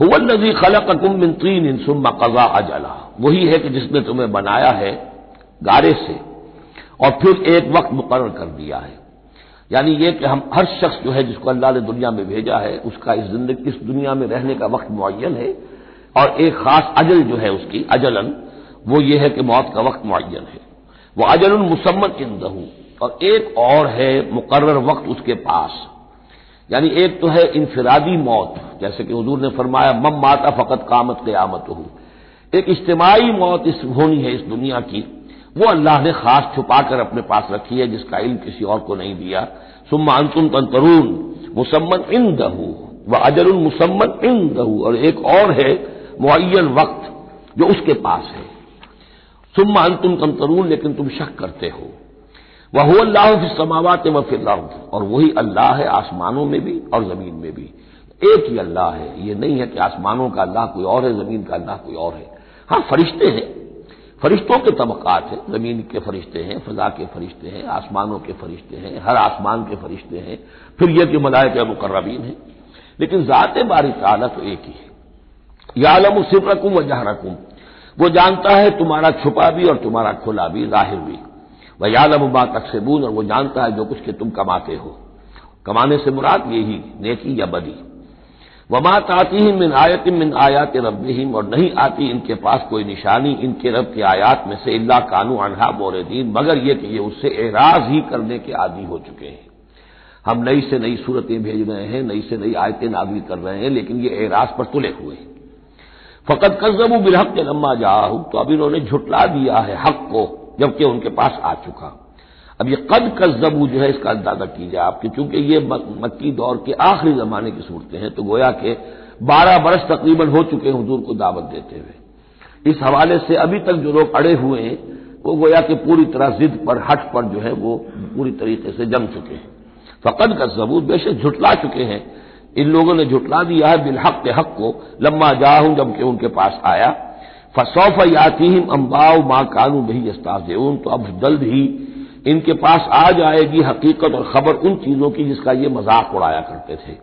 हुवल्लजी खलककुम मिन तीन सुम्मा कजा अजला। वही है कि जिसने तुम्हें बनाया है गारे से, और फिर एक वक्त मुकर कर दिया है। यानी यह कि हम हर शख्स जो है जिसको अल्लाह ने दुनिया में भेजा है, उसका इस ज़िंदगी, इस दुनिया में रहने का वक्त मुन है, और एक खास अजल जो है उसकी, अजलन, वो ये है कि मौत का वक्त मुन है। वह अजल मुसम्मत इंदहू, और एक और है मुकर्र वक्त उसके पास। यानी एक तो है इनफरादी मौत। जैसे कि हजूर ने फरमाया, मम माता फ़कत कामत क्यामत हो एक इज्तमाही मौत इस होनी है इस दुनिया की। वो अल्लाह ने खास छुपा कर अपने पास रखी है, जिसका इल्म किसी और को नहीं दिया। सुम्मा अंतुम तंतरून मुसम्मन इन दहू व अजल मुसम्मन इन दहू और एक और है मुन वक्त, जो उसके पास है। सुम्मा अंतुम तंतरून, लेकिन तुम शक करते हो। वह अल्लाह फिर समावत व फिर और वही अल्लाह है आसमानों में भी और ज़मीन में भी। एक ही अल्लाह है। ये नहीं है कि आसमानों का अल्लाह कोई और है, ज़मीन का अल्लाह कोई और है। हाँ फरिश्ते हैं। फरिश्तों के तबकात हैं। ज़मीन के फरिश्ते हैं, फजा के फरिश्ते हैं, आसमानों के फरिश्ते हैं, हर आसमान के फरिश्ते हैं। फिर यह कि मलाय के मुकर्रबीन है। लेकिन ज़ात बारी ताला तो एक ही है। या आलम सिर्फ़ रकूम व जहाँ रकूम वो जानता है तुम्हारा छुपा भी और तुम्हारा खुला भी, ज़ाहिर भी। वह यालम बा तकसेबून और वो जानता है जो कुछ के तुम कमाते हो। कमाने से मुराद यही, नेकी या बदी। वमा ताती ही मिन आयत मिन आयात रबीम और नहीं आती इनके पास कोई निशानी इनके रब की आयात में से, इल्ला कानू अनहा मोरदीन मगर ये कि ये उससे एराज ही करने के आदि हो चुके हैं। हम नई से नई सूरतें भेज रहे हैं, नई से नई आयतें नाजिल कर रहे हैं, लेकिन ये एराज पर तुले हुए हैं। फकत कजबू बिलहक लम्मा जाहू तो अब इन्होंने झुटला दिया है हक को, जबकि उनके पास आ चुका। अब ये कद कजबू जो है, इसका अंदाज़ा कीजिए आपके चूँकि ये मक्की दौर के आखिरी जमाने की सूरतें हैं तो गोया के बारह बरस तकरीबन हो चुके हैं हजूर को दावत देते हुए। इस हवाले से अभी तक जो लोग अड़े हुए हैं, वो गोया के पूरी तरह जिद पर, हट पर जो है, वो पूरी तरीके से जम चुके हैं। फकद का सबूत बेशक झुटला चुके हैं। इन लोगों ने झुटला दिया है बिलहक के हक को, लम्मा जाहूं जबकि उनके पास आया। फसौफ याती हिम अम्बाव माँ कानू बही अस्ताज तो अब जल्द ही इनके पास आ जाएगी हकीकत और खबर उन चीज़ों की जिसका ये मज़ाक उड़ाया करते थे।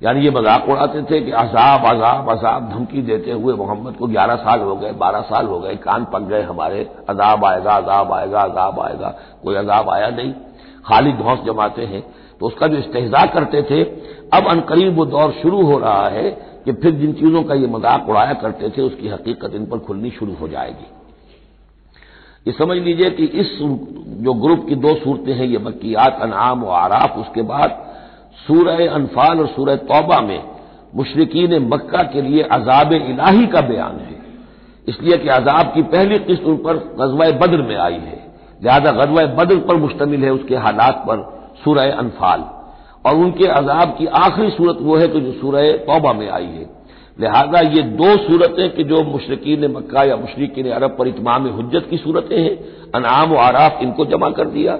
यानी ये मज़ाक उड़ाते थे कि अजाब अजाब अजाब धमकी देते हुए मोहम्मद को ग्यारह साल हो गए, बारह साल हो गए, कान पक गए हमारे, अजाब आएगा अजाब आएगा अजाब आएगा, कोई अजाब आया नहीं। खाली धौस जमाते हैं तो उसका जो इस्तेजा करते थे, अब अनकरीब वो दौर शुरू हो रहा है कि फिर जिन चीज़ों का ये मज़ाक उड़ाया करते थे, उसकी हकीकत इन पर खुलनी शुरू हो जाएगी। ये समझ लीजिए कि इस जो ग्रुप की दो सूरतें हैं, ये मक्यात अनाम और आराफ, उसके बाद सूरह अनफाल और सूरह तौबा में मुशरकिन मक्का के लिए अजाब इलाही का बयान है। इसलिए कि अजाब की पहली किस्त उन पर गजवा बद्र में आई है। लिहाजा गजवा बद्र पर मुश्तमिल है उसके हालात पर सूरह अनफाल। और उनके अजाब की आखिरी सूरत वो है कि जो सूरह तौबा में आई है। लिहाजा ये दो सूरतें कि जो मुशरकिन मक्का या मुशरकिन अरब पर इतमाम हजत की सूरतें हैं, अनाम व आराफ इनको जमा कर दिया।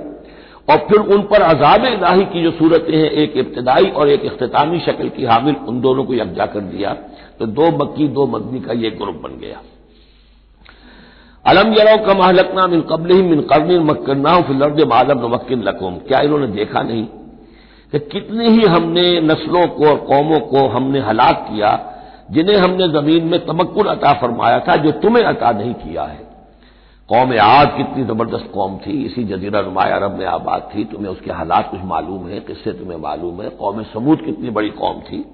और फिर उन पर अजाब इलाही की जो सूरतें हैं, एक इब्तदाई और एक अख्तामी शक्ल की हामिल, उन दोनों को यकजा कर दिया। तो दो मक्की, दो मदनी का यह ग्रुप बन गया। अलम यरो का महलकना मिन कबल ही मिन कर्न मक्कन्ना फिलर्द मालम नमक्न लकुम। क्या इन्होंने देखा नहीं? कि कितने ही हमने नस्लों को और कौमों को हमने हलाक किया जिन्हें हमने ज़मीन में तमक्न अता फरमाया था, जो तुम्हें अता नहीं किया है। कौम आद कितनी ज़बरदस्त कौम थी, इसी जजीरा नुमाया अरब में आबाद थी। तुम्हें उसके हालात कुछ मालूम है, किससे तुम्हें मालूम है। कौम समूद कितनी बड़ी कौम थी।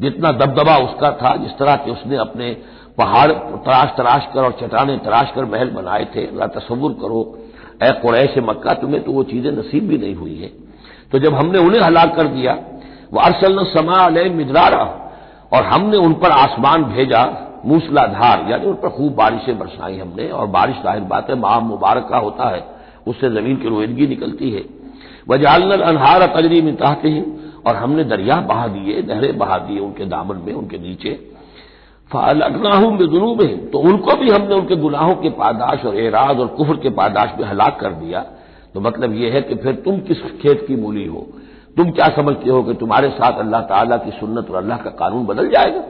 जितना दबदबा उसका था, जिस तरह के उसने अपने पहाड़ तराश तराश कर और चटाने तराश कर महल बनाए थे तस्वुर करो ए कुरैश मक्का, तुम्हें तो वो चीज़ें नसीब भी नहीं हुई है। तो जब हमने उन्हें हलाक कर दिया वह अरसल समा मिदरारा और हमने उन पर आसमान भेजा, मूसलाधार, यानी उन पर खूब बारिशें बरसाई हमने, और बारिश ज़ाहिर बात है, माह मुबारक का होता है, उससे ज़मीन की रोहिदगी निकलती है। वजाल अनहार तजरी में चाहते हैं और हमने दरिया बहा दिए, नहरें बहा दिए उनके दामन में, उनके नीचे। फालकनाहूम बेजुनूब है तो उनको भी हमने उनके गुनाहों के पादाश और एराज और कुफर के पादाश में हलाक कर दिया। तो मतलब यह है कि फिर तुम किस खेत की मूली हो? तुम क्या समझते हो कि तुम्हारे साथ अल्लाह ताला की सुन्नत और अल्लाह का कानून बदल जाएगा?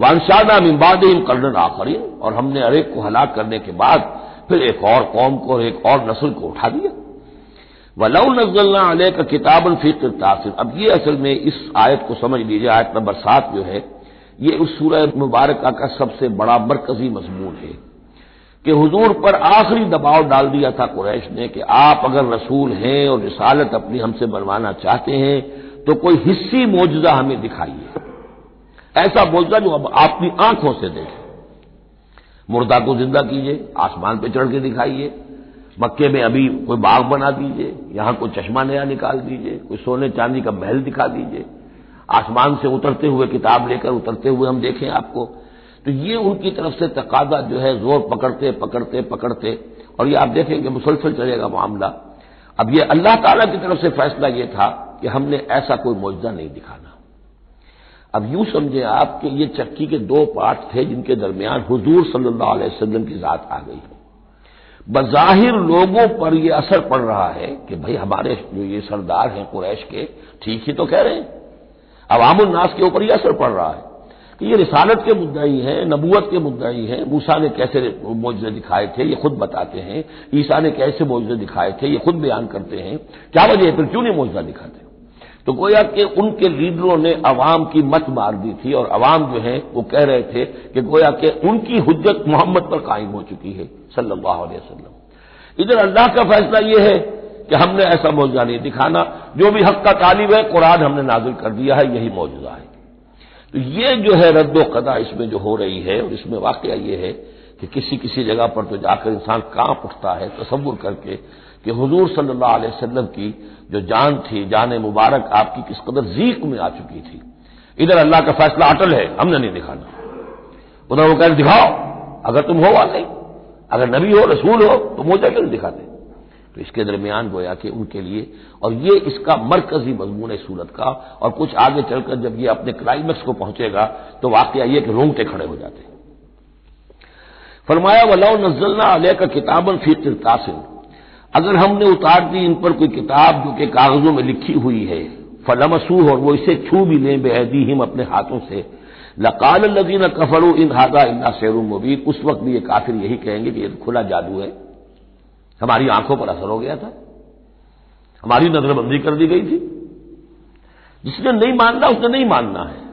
वानशाना मिम्बाद इन कर्नन आखरीन। और हमने अरेक को हलाक करने के बाद फिर एक और कौम को और एक और नस्ल को उठा दिया। वलऊ नजल्ला अलह का किताबन फ़िक्र तासिर अब ये असल में इस आयत को समझ लीजिए, आयत नंबर सात जो है, ये उस सूरह मुबारक का सबसे बड़ा मरकजी मजमून है। कि हुजूर पर आखिरी दबाव डाल दिया था कुरैश ने कि आप अगर रसूल हैं और रिसालत अपनी हमसे बनवाना चाहते हैं तो कोई हिस्सी मौजूदा हमें दिखाइए। ऐसा बोलता जो अब आपकी आँखों से देखें। मुर्दा को ज़िंदा कीजिए, आसमान पर चढ़ के दिखाइए, मक्के में अभी कोई बाग बना दीजिए, यहाँ कोई चश्मा नया निकाल दीजिए, कोई सोने चांदी का महल दिखा दीजिए। आसमान से उतरते हुए किताब लेकर उतरते हुए हम देखें आपको तो ये उनकी तरफ़ से तकाजा जो है, ज़ोर पकड़ते पकड़ते पकड़ते, और ये आप देखेंगे मुसलसल चलेगा मामला। अब ये अल्लाह ताला की तरफ़ से फैसला ये था कि हमने ऐसा कोई मुआवजा नहीं दिखाना। अब यूँ समझे आप कि ये चक्की के दो पार्ट थे जिनके दरमियान हुजूर सल्लल्लाहु अलैहि वसल्लम की जात आ गई बजाहिर लोगों पर यह असर पड़ रहा है कि भाई हमारे जो ये सरदार हैं कुरैश के, ठीक ही तो कह रहे हैं। अवामुलनास के ऊपर यह असर पड़ रहा है। कि ये रिसालत के मुद्दई हैं नबूत के मुद्दई हैं मूसा ने कैसे मुआवजे दिखाए थे, ये खुद बताते हैं। ईसा ने कैसे मुआवजे दिखाए थे, ये खुद बयान करते हैं। क्या वजह है? फिर क्यों नहीं मुआवजा दिखाते? तो गोया कि उनके लीडरों ने अवाम की मत मार दी थी और अवाम जो है, वो कह रहे थे कि गोया कि उनकी हुज्जत मोहम्मद पर कायम हो चुकी है, सल्लल्लाहु अलैहि वसल्लम। इधर अल्लाह का फैसला यह है कि हमने ऐसा मौजा नहीं दिखाना। जो भी हक का तालिब है, कुरान हमने नाजिल कर दिया है, यही मौजूदा है। तो ये जो है रद्दो कदा इसमें जो हो रही है, और इसमें वाक़ ये है कि किसी किसी जगह पर तो जाकर इंसान काँप उठता है, तस्वुर करके कि हजूर सल्लल्लाहु अलैहि की जो जान थी, जान मुबारक आपकी किस कदर जीक में आ चुकी थी। इधर अल्लाह का फैसला अटल है, हमने नहीं दिखाना। उधर वो कह दिखाओ, अगर तुम हो वाकई अगर नबी हो, रसूल हो तो मोजा क्यों दिखाते? तो इसके दरमियान गोया कि उनके लिए, और ये इसका मरकजी मजमून है सूरत का, और कुछ आगे चलकर जब ये अपने क्लाइमेक्स को पहुंचेगा तो वाकया ये कि रोंगटे खड़े हो जाते फरमाया वलाउ नजल्ला अलह का किताबन फ़ी तिरतासिन। अगर हमने उतार दी इन पर कोई किताब जो कि कागजों में लिखी हुई है फलमसू और वो इसे छू भी लें बेहदी हिम अपने हाथों से, लकाल लदीन कफरू इन हादा इन्ना शेर मुबीन, उस वक्त भी ये काफिर यही कहेंगे कि ये तो खुला जादू है। हमारी आँखों पर असर हो गया था। हमारी नजरबंदी कर दी गई थी। जिसने नहीं मानना, उसने नहीं मानना है।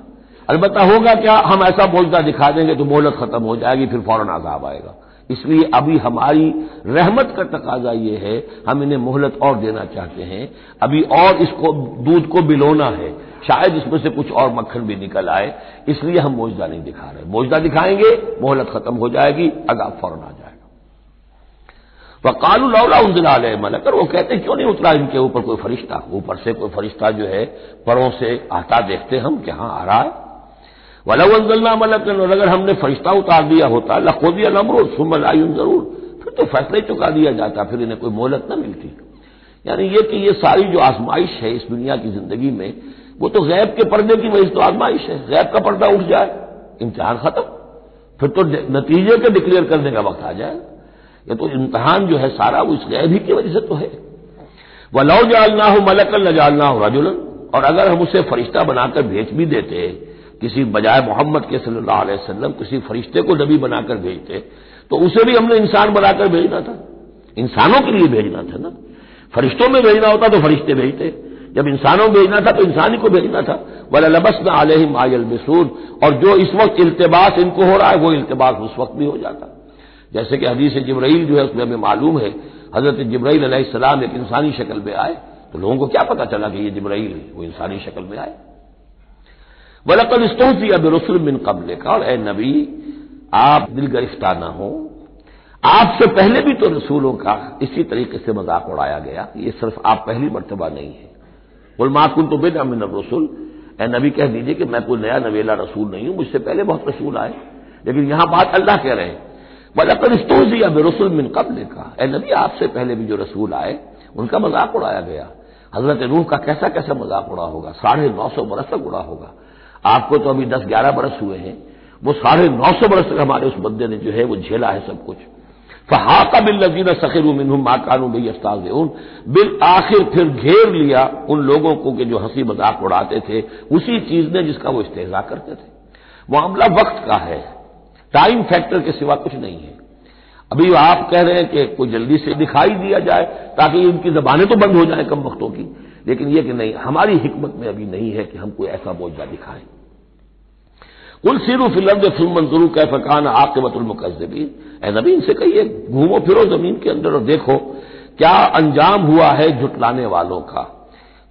अलबत्ता होगा क्या? हम ऐसा बोलता दिखा देंगे तो मोहलत खत्म हो जाएगी, फिर फ़ौरन आजाब आएगा। इसलिए अभी हमारी रहमत का तकाजा ये है, हम इन्हें मोहलत और देना चाहते हैं। अभी और इसको, दूध को बिलोना है। शायद इसमें से कुछ और मक्खन भी निकल आए। इसलिए हम मोजदा नहीं दिखा रहे। मोजदा दिखाएँगे, मोहलत खत्म हो जाएगी अजाब फ़ौरन आ जाएगा। वह कालू लौला उजला मलकर वो कहते क्यों नहीं उतरा इनके ऊपर कोई फरिश्ता? ऊपर से कोई फरिश्ता जो है, परों से आता देखते हम कि हाँ आ रहा है। वलवंजलना मलक और अगर हमने फरिश्ता उतार दिया होता, लखोदी अलमरो सुमल आयुन ज़रूर। फिर तो फैसला ही चुका दिया जाता, फिर इन्हें कोई मोहलत न मिलती। यानी ये कि ये सारी जो आजमाइश है इस दुनिया की ज़िंदगी में, वो तो गैब के पर्दे की वजह तो आजमाइश है। गैब का पर्दा उठ जाए, इम्तिहान खत्म। फिर तो नतीजे के डिक्लेयर करने का वक्त आ जाए। ये तो इम्तहान जो है सारा, वो इस गैब ही की वजह से तो है। वह लौ जालना हो मलकल न जालना हो रजुलन। और अगर हम उसे फरिश्ता बनाकर भेज भी देते, किसी बजाय मोहम्मद के सल्लल्लाहु अलैहि वसल्लम, किसी फरिश्ते को नबी बनाकर भेजते तो उसे भी हमने इंसान बनाकर भेजना था। इंसानों के लिए भेजना था ना। फरिश्तों में भेजना होता तो फरिश्ते भेजते। जब इंसानों में भेजना था तो इंसानी को भेजना था। वल लबस न आलहिम आयल बिसूर और जो इस वक्त इल्तबास इनको हो रहा है, वो इल्तबास उस वक्त भी हो जाता। जैसे कि हदीस जब्राइल जो है, उसमें हमें मालूम है, हज़रत जब्राइल सलाम एक इंसानी शक्ल में आए तो लोगों को क्या पता चला कि ये जब्राइल वो इंसानी शक्ल में आए? वलकल इस्तोसी अब रसुल मिन कबल का, और ए नबी, आप दिल गिरफ़्तार ना हो। आपसे पहले भी तो रसूलों का इसी तरीके से मज़ाक उड़ाया गया, ये सिर्फ़ आप पहली मरतबा नहीं है। गुलमाकुन तो बिन अमिन रसुल, ए नबी कह दीजिए कि मैं कोई नया नवेला रसूल नहीं हूँ, मुझसे पहले बहुत रसूल आए, लेकिन यहाँ बात अल्लाह कह रहे हैं। वलकल इस्तोसी अब रसुल मिन कबल का ए नबी, आपसे पहले भी जो रसूल आए, उनका मज़ाक उड़ाया गया। हज़रत रूह का कैसा कैसा मज़ाक उड़ा होगा? साढ़े नौ सौ बरस तक उड़ा होगा। आपको तो अभी दस ग्यारह बरस हुए हैं। वो साढ़े नौ सौ बरस तक हमारे उस बंदे ने जो है, वो झेला है सब कुछ। फहाका बिल नजीन सखिर मिन माकानू बई अस्ताज बिल आखिर फिर घेर लिया उन लोगों को कि जो हँसी मज़ाक उड़ाते थे। उसी चीज़ ने जिसका वो इस्तेजा करते थे। मामला वक्त का है। टाइम फैक्टर के सिवा कुछ नहीं है। अभी आप कह रहे हैं कि कोई जल्दी से दिखाई दिया जाए, ताकि इनकी जबानें तो बंद हो जाए कम वक्तों की, लेकिन यह कि नहीं, हमारी हिकमत में अभी नहीं है कि हम कोई ऐसा मोजा दिखाएँ। उन सिरू फिलंद फ़िल्म मंजरू कै फकान आपके बतुलमकजबी ए नबी इनसे कहिए, घूमो फिरो ज़मीन के अंदर और देखो, क्या अंजाम हुआ है जुटलाने वालों का।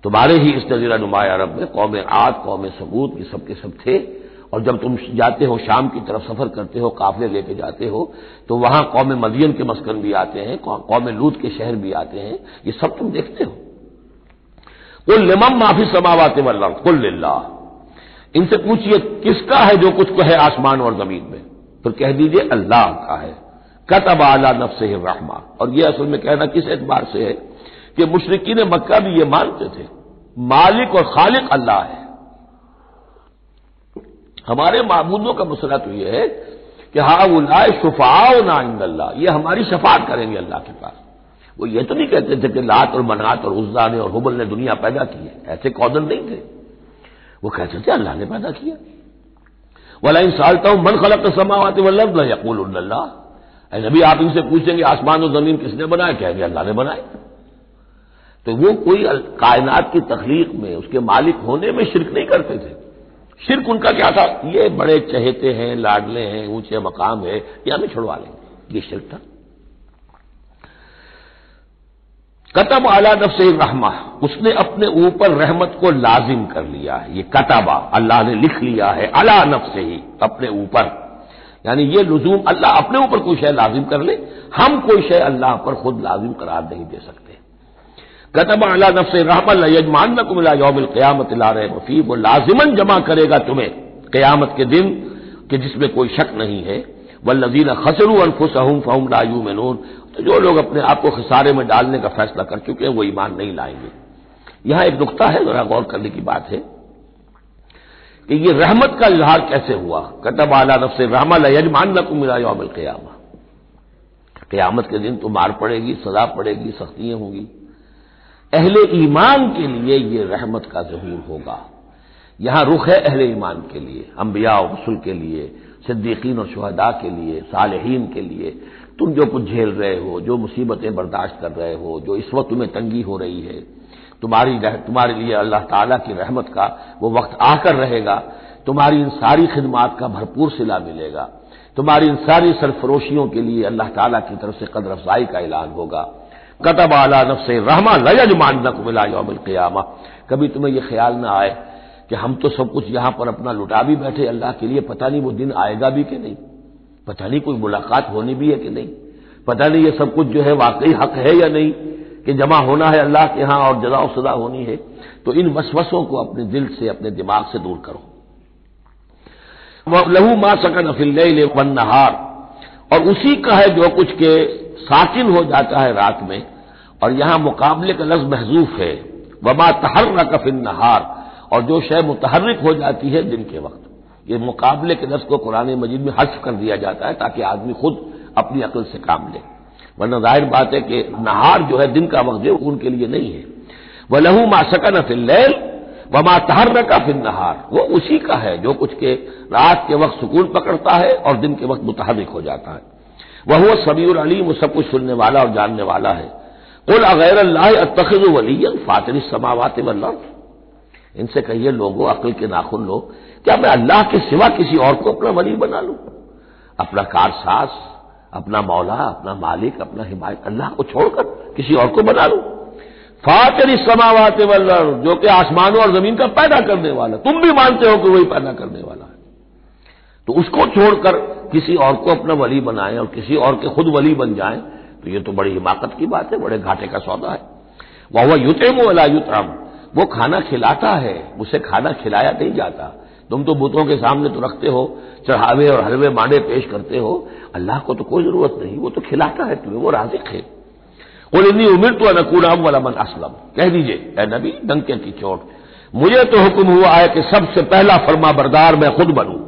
तुम्हारे ही इस नजीरा नुमाया अरब में, कौम आद, कौम सबूत, ये सब के सब थे। और जब तुम जाते हो, शाम की तरफ़ सफ़र करते हो, काफले लेके जाते हो तो वहाँ कौम मदियन के मस्कन भी आते हैं कौम लूत के शहर भी आते हैं। ये सब तुम देखते हो। कुल लिमम माफ़ी समावाते वल्लम कुल इनसे पूछिए, किसका है जो कुछ है आसमान और ज़मीन में? फिर कह दीजिए, अल्लाह का है। कतब आला नफ्स रहमा। और यह असल में कहना किस एतबार से है कि मुशरकिन मक्का भी ये मानते थे। मालिक और खालिक अल्लाह है। हमारे महबूदों का मसला तो यह है कि हा उलाए शुफाओ ना इंदल्ला ये हमारी शफात करेंगे अल्लाह के पास। वो ये तो नहीं कहते थे कि लात और मनात और उज्जा ने और हुबल ने दुनिया पैदा की है, ऐसे कौदन नहीं थे। वो कहते थे अल्लाह ने पैदा किया। वाला इन सालता हूँ मन खलक समावाते वल्लभ यकूल नबी, आप इनसे पूछेंगे, आसमान और ज़मीन किसने बनाया कहेंगे, अल्लाह ने बनाए। तो वो कोई कायनात की तखलीक में, उसके मालिक होने में शिरक नहीं करते थे। शिरक उनका क्या था? ये बड़े चहेते हैं, लाडले हैं, ऊँचे मकाम है, ये हमें छुड़वा लेंगे। ये शिरक था। कतब आला नफ से रहमा, उसने अपने ऊपर रहमत को लाजिम कर लिया है। ये कतबा, अल्लाह ने लिख लिया है, अला नफ से ही अपने ऊपर। यानी ये लजूम अल्लाह अपने ऊपर कोई शय लाजिम कर ले, हम कोई शय अल्लाह पर खुद लाजिम करार नहीं दे सकते। कतब अला नफ्स रहमल यजमान कुमिला ला रहे वफी वो लाजिमन जमा करेगा तुम्हें क्यामत के दिन कि जिसमें कोई शक नहीं है। वल्लजीन खसरू अनफुसहम फहम लायू मनून तो जो लोग अपने आप को खसारे में डालने का फैसला कर चुके हैं, वो ईमान नहीं लाएँगे। यहाँ एक नुकता है, जरा गौर करने की बात है कि ये रहमत का इजहार कैसे हुआ? कतब आला नफ से रहमल यजमान न को मिला यौमिल क्यामा। क्यामत के दिन तो मार पड़ेगी, सजा पड़ेगी, सख्तियाँ होंगी। अहले ईमान के लिए ये रहमत का जहूर होगा। यहाँ रुख है अहले ईमान के लिए अम्बिया रसुल के लिए, सिद्दीकीन और शहदा के लिए, सालहीन के लिए। तुम जो कुछ झेल रहे हो, जो मुसीबतें बर्दाश्त कर रहे हो, जो इस वक्त तुम्हें तंगी हो रही है, तुम्हारी तुम्हारे लिए अल्लाह ताला की रहमत का वो वक्त आकर रहेगा। तुम्हारी इन सारी खिदमात का भरपूर सिला मिलेगा। तुम्हारी इन सारी सरफरोशियों के लिए अल्लाह ताला की तरफ़ से कदर अफजाई का ऐलान होगा। कतब आला नफ्स रहमा लयजमान नक मिला यौमिल क़ियामा। कभी तुम्हें यह ख्याल ना आए कि हम तो सब कुछ यहाँ पर अपना लुटा भी बैठे, अल्लाह के लिए पता नहीं वो दिन आएगा भी कि नहीं। पता नहीं कोई मुलाकात होनी भी है कि नहीं। पता नहीं ये सब कुछ जो है वाकई हक है या नहीं, कि जमा होना है अल्लाह के यहाँ और जजा सजा होनी है। तो इन वसवसों को अपने दिल से, अपने दिमाग से दूर करो। लहू मा सकन अफिल वन नहार। और उसी का है जो कुछ के साकिन हो जाता है रात में, और यहाँ मुकाबले का लफ्ज महजूफ है। वबा तहर कफिन नहार, और जो शय मुतहरिक हो जाती है दिन के वक्त। ये मुकाबले के लफ्ज को कुरान मजीद में हर्फ कर दिया जाता है ताकि आदमी खुद अपनी अकल से काम ले। वरना ज़ाहिर बात है कि नहार जो है दिन का वक्त जो उनके लिए नहीं है। वह लहू मा सकन फिल व मा तहर का फिर नहार। वो उसी का है जो कुछ के रात के वक्त सुकून पकड़ता है और दिन के वक्त मुतहरिक हो जाता है। वह वो सबीर अलीम सब कुछ सुनने वाला और जानने वाला है। कुल अगैर अल्लाह अतखज वलीन फातिर समावात वल्लभ इनसे कहिए लोगों, अकल के नाखुन लो क्या मैं अल्लाह के सिवा किसी और को अपना वली बना लू? अपना कारसास अपना मौला, अपना मालिक, अपना हिमायत, अल्लाह को छोड़कर किसी और को बना लू? फातिर समावात वल्लर जो कि आसमानों और ज़मीन का पैदा करने वाला। तुम भी मानते हो कि वही पैदा करने वाला है। तो उसको छोड़कर किसी और को अपना वली बनाए और किसी और के खुद वली बन जाए तो ये तो बड़ी हिमाकत की बात है, बड़े घाटे का सौदा है। वह वह युतम वाला युतम वो खाना खिलाता है, उसे खाना खिलाया नहीं जाता। तुम तो बुतों के सामने तो रखते हो, चढ़ावे और हलवे मांडे पेश करते हो, अल्लाह को तो कोई ज़रूरत नहीं, वो तो खिलाता है तुम्हें, वो राजिक है। और इतनी उम्र तो अनकूराम वाला मन असलम। कह दीजिए ए नबी, डंके की चोट, मुझे तो हुक्म हुआ है कि सबसे पहला फर्मा बरदार मैं खुद बनू।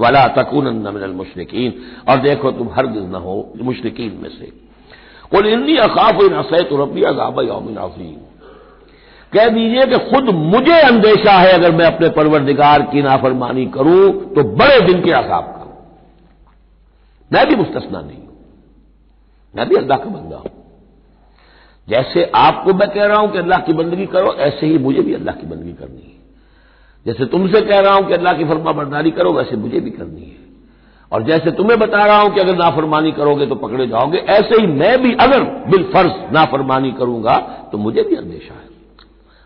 वाला तकून मुशरकिन। और देखो तुम हर दिन न हो, मुशरकिन में से। कुल इन्नी अकाफ इन असैत रबी अजाब यौमिन अजीम। कह दीजिए कि खुद मुझे अंदेशा है, अगर मैं अपने परवरदिगार की नाफरमानी करूँ तो बड़े दिन के असाब का। मैं भी मुस्तस्ना नहीं हूँ। मैं भी अल्लाह का बंदा हूँ। जैसे आपको मैं कह रहा हूँ कि अल्लाह की बंदगी करो, ऐसे ही मुझे भी अल्लाह की बंदगी करनी है। जैसे तुमसे कह रहा हूँ कि अल्लाह की फरमा बरदारी करो, वैसे मुझे भी करनी है। और जैसे तुम्हें बता रहा हूँ कि अगर नाफरमानी करोगे तो पकड़े जाओगे, ऐसे ही मैं भी अगर बिल फ़र्ज़ नाफरमानी करूँगा तो मुझे भी अंदेशा है।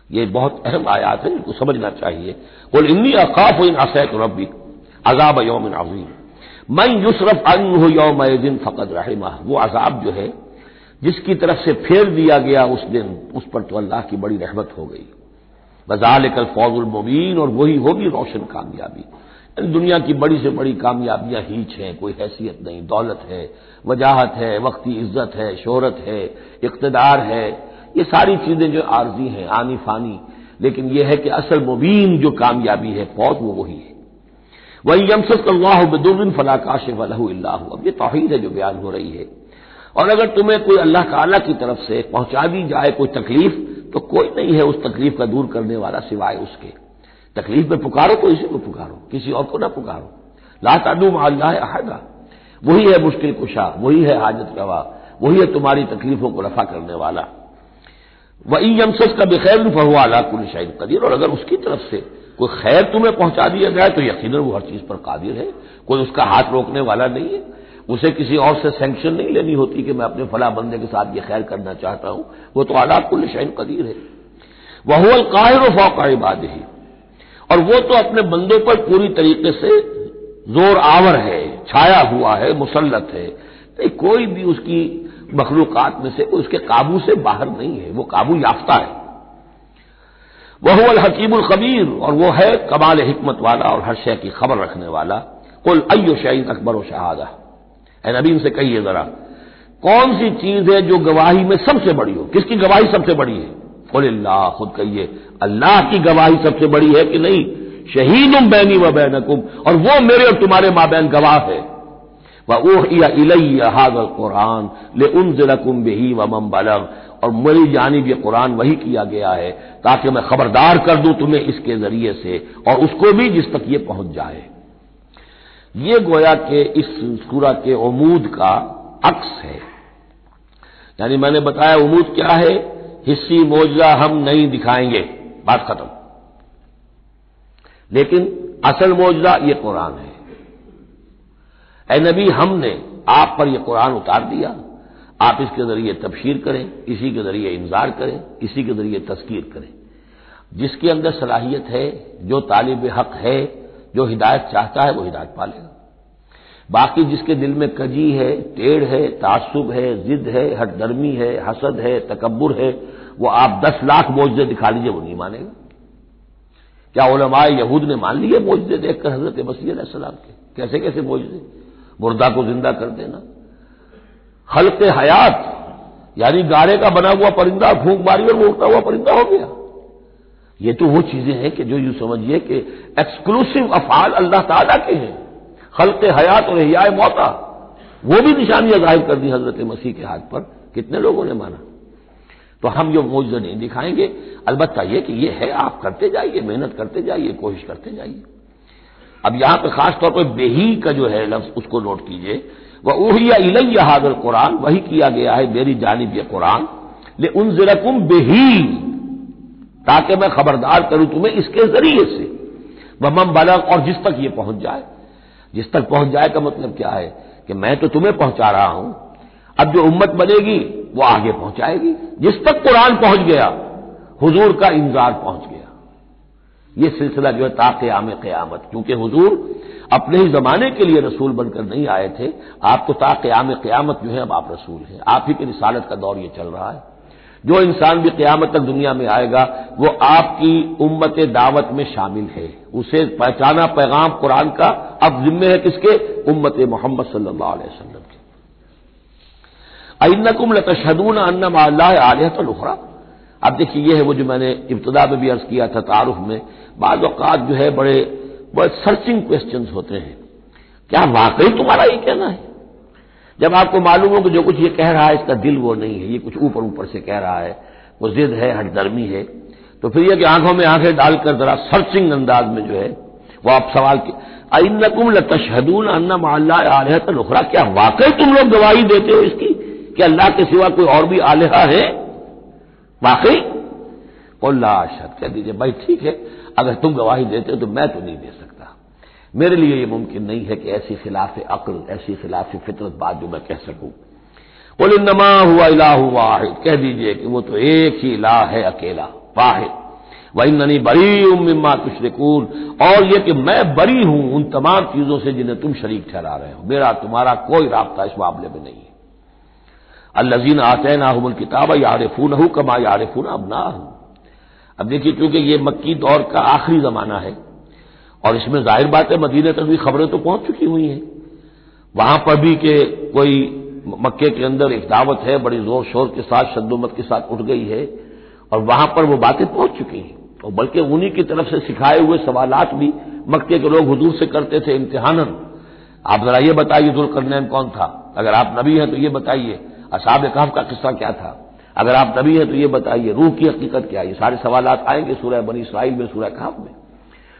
ये बहुत अहम आयात है इनको समझना चाहिए। बोल इन्नी अकाफ इन असैत रबी अजाब यौम अजीम। मैं युसरफ अन हो यौम दिन फ़कत रहमा। वो अजाब जो है, जिसकी तरफ़ से फेर दिया गया उस दिन, उस पर तो अल्लाह की बड़ी रहमत हो गई। बजाल कल फौजुल मुबीन, और वही होगी रोशन कामयाबी। दुनिया की बड़ी से बड़ी कामयाबियाँ हीच हैं कोई हैसियत नहीं, दौलत है, वजाहत है, वक्ती इज़्ज़त है, शोहरत है, इकतदार है। ये सारी चीज़ें जो आर्जी हैं, आनी फानी, लेकिन यह है कि असल मुबीन जो कामयाबी है, फौज वो वही है। वही यमसत अल्लाह बदुबिन फलाकाश वलह अब ये तोहहीद है जो बयान हो रही है। और अगर तुम्हें कोई अल्लाह ताला की तरफ़ से पहुँचा दी जाए, कोई तकलीफ़ तो कोई नहीं है उस तकलीफ़ का दूर करने वाला सिवाय उसके। तकलीफ़ में पुकारो तो इसी को पुकारो, किसी और को ना पुकारो। ला तादू अल्लाह अहदा। वही है मुश्किल कुशा, वही है हाजत गवा वही है तुम्हारी तकलीफों को रफा करने वाला। वही यमसस का बेखैर फहुआ अला कुल शाहिद कदीर। और अगर उसकी तरफ़ से कोई खैर तुम्हें पहुँचा दिया जाए तो यकीन वो हर चीज़ पर कादिर है, कोई उसका हाथ रोकने वाला नहीं है। उसे किसी और से सेंक्शन नहीं लेनी होती कि मैं अपने फला बंदे के साथ ये खैर करना चाहता हूँ। वो तो आला कुल शाहिद कदीर है। वह काहिर फौका इबाद ही और वो तो अपने बंदों पर पूरी तरीके से ज़ोर आवर है, छाया हुआ है मुसलत है। नहीं, कोई भी उसकी मखलूकत में से उसके काबू से बाहर नहीं है, वो काबू याफ्ता है। वह अल हकीमुल खबीर, और वो है कमाल हमत वाला और हर शय की खबर रखने वाला। कुल अयो शहीद अकबर व शहादा। ए नबीन से कहिए जरा, कौन सी चीज़ है जो गवाही में सबसे बड़ी हो? किसकी गवाही सबसे बड़ी है? अल्लाह, खुद कहिए, अल्लाह की गवाही सबसे बड़ी है कि नहीं? शहीद बैनी व बैनकुम, और वो मेरे और तुम्हारे माबैन गवाह है। वह ओह हादल कुरान ले उन जिलकुम बेही व मम बलग, और मेरी जानब ये कुरान वही किया गया है, ताकि मैं खबरदार कर दूँ तुम्हें इसके ज़रिए से, और उसको भी जिस तक ये पहुँच जाए। ये गोया के इस सूरा के उमूद का अक्स है। यानी मैंने बताया उमूद क्या है, हिस्सी मोजा हम नहीं दिखाएँगे। बात खत्म। लेकिन असल मोजा ये कुरान है। ए नबी, हमने आप पर यह कुरान उतार दिया। आप इसके ज़रिए तबशीर करें, इसी के ज़रिए इंतज़ार करें, इसी के ज़रिए तस्कीर करें। जिसके अंदर सलाहियत है, जो तालिब हक है जो हिदायत चाहता है वो हिदायत पालेगा बाकी जिसके दिल में कजी है, टेढ़ है, तासुब है, जिद है हटदर्मी है, हसद है तकबर है, वो आप दस लाख मोजे दिखा लीजिए, वो नहीं मानेगा। क्या ओलमाए यहूद ने मान लिए मोजे देखकर हज़रत मसीह सलाम के? कैसे कैसे मोजे मुर्दा को ज़िंदा कर देना। हल्क हयात, यानी गाड़े का बना हुआ परिंदा, फूंक मारी और वो हुआ परिंदा हो गया। ये तो वो चीज़ें हैं कि जो यूँ समझिए कि एक्सक्लूसिव अफाल अल्लाह ताला के हैं। खल्क हयात और हिया मौता। वो भी निशानियाँ ज़ाहिर कर दी हज़रत मसीह के हाथ पर। कितने लोगों ने माना? तो हम जो मौजूद नहीं दिखाएँगे। अलबत्ता ये कि ये है, आप करते जाइए, मेहनत करते जाइए, कोशिश करते जाइए। अब यहाँ पर खासतौर पर बेही का जो है लफ्ज, उसको नोट कीजिए। वह उहिया इलैया हादर कुरान, वही किया गया है, मेरी जानब यह कुरान। ले उन जिरकुम बेही। ताकि मैं खबरदार करूँ तुम्हें इसके ज़रिए से। वह मम बलग और जिस तक ये पहुँच जाए। जिस तक पहुँच जाए का मतलब क्या है? कि मैं तो तुम्हें पहुँचा रहा हूँ। अब जो उम्मत बनेगी, वो आगे पहुंचाएगी। जिस तक कुरान पहुँच गया, हुजूर का इंतज़ार पहुँच गया। ये सिलसिला जो है ताकयाम क्यामत। क्योंकि हुजूर अपने ही जमाने के लिए रसूल बनकर नहीं आए थे। आप तो ताकयाम क्यामत जो है, अब आप रसूल हैं। आप ही की रिसालत का दौर ये चल रहा है। जो इंसान भी क्यामत तक दुनिया में आएगा, वो आपकी उम्मत दावत में शामिल है। उसे पहचाना पैगाम कुरान का अब जिम्मे है किसके? उम्मत मोहम्मद सल्लल्लाहु अलैहि वसल्लम के। अन्नकुम लतशदून अन्नम आलिहत लुखरा अब देखिए, ये है वो जो मैंने इब्तदा में भी अर्ज़ किया था तारुफ में। बाद जो है बड़े बड़े सर्चिंग क्वेश्चन होते हैं। क्या वाकई तुम्हारा ये कहना है? जब आपको मालूम हो कि जो कुछ ये कह रहा है, इसका दिल वो नहीं है, ये कुछ ऊपर ऊपर से कह रहा है, वो जिद है हटदर्मी है। तो फिर यह कि आँखों में आँखें डालकर जरा सर्चिंग अंदाज में जो है, वो आप सवाल अनकुम लतशहदून अन्ना माल्ला आलहत लुखरा क्या वाकई तुम लोग गवाही देते हो इसकी? कि अल्लाह के सिवा कोई और भी आलिहा है? वाकई? कोल्ला शद कह दीजिए, भाई ठीक है, अगर तुम गवाही देते हो तो मैं तो नहीं दे सकता। मेरे लिए यह मुमकिन नहीं है कि ऐसी खिलाफ अक्ल, ऐसी खिलाफ फितरत बात जो मैं कह सकूँ। बोल नमा हुआ इलाह वाहिद। कह दीजिए कि वो तो एक ही इलाह है, अकेला, वाहिद। वही ननी बरी उम्मा तुशरकून। और यह कि मैं बरी हूँ उन तमाम चीज़ों से जिन्हें तुम शरीक ठहरा रहे हो। मेरा तुम्हारा कोई रबता इस मामले में नहीं है। अल्लाजीन आते ना हमल किताब यारफून हूँ कमा यारफून अब ना हूँ अब देखिए, क्योंकि ये मक्की दौर का आखिरी जमाना है और इसमें ज़ाहिर बात है मदीने तक भी खबरें तो पहुँच चुकी हुई हैं। वहाँ पर भी कि कोई मक्के के अंदर एक दावत है, बड़ी ज़ोर शोर के साथ, शद्दोमत के साथ उठ गई है, और वहाँ पर वो बातें पहुँच चुकी हैं। और बल्कि उन्हीं की तरफ़ से सिखाए हुए सवालात भी मक्के के लोग हजूर से करते थे इम्तिहानन। आप जरा ये बताइए, जुलकरनैन कौन था? अगर आप नबी हैं तो ये बताइए, असाब कहफ का किस्सा क्या था? अगर आप नबी हैं तो ये बताइए, रूह की हकीकत क्या है? ये सारे सवाल आएँगे सूर्य बनी इसराइल में सूर्य कहफ में।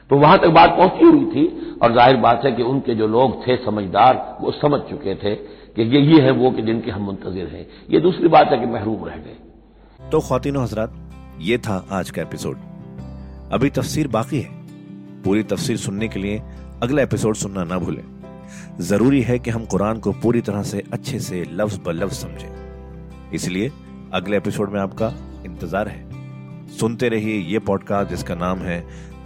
तो वहाँ तक बात पहुँची हुई थी और ज़ाहिर बात है कि उनके जो लोग थे समझदार, वो समझ चुके थे कि ये ये है वो कि जिनके हम मुंतजर हैं। ये दूसरी बात है कि महरूम रह गए। तो खातिन हजरात, ये था आज का एपिसोड। अभी तफसीर बाकी है। पूरी तफसीर सुनने के लिए अगला एपिसोड सुनना ना भूलें। ज़रूरी है कि हम कुरान को पूरी तरह से अच्छे से लफ्ज ब लफ्ज समझें। इसलिए अगले एपिसोड में आपका इंतज़ार है। सुनते रहिए ये पॉडकास्ट जिसका नाम है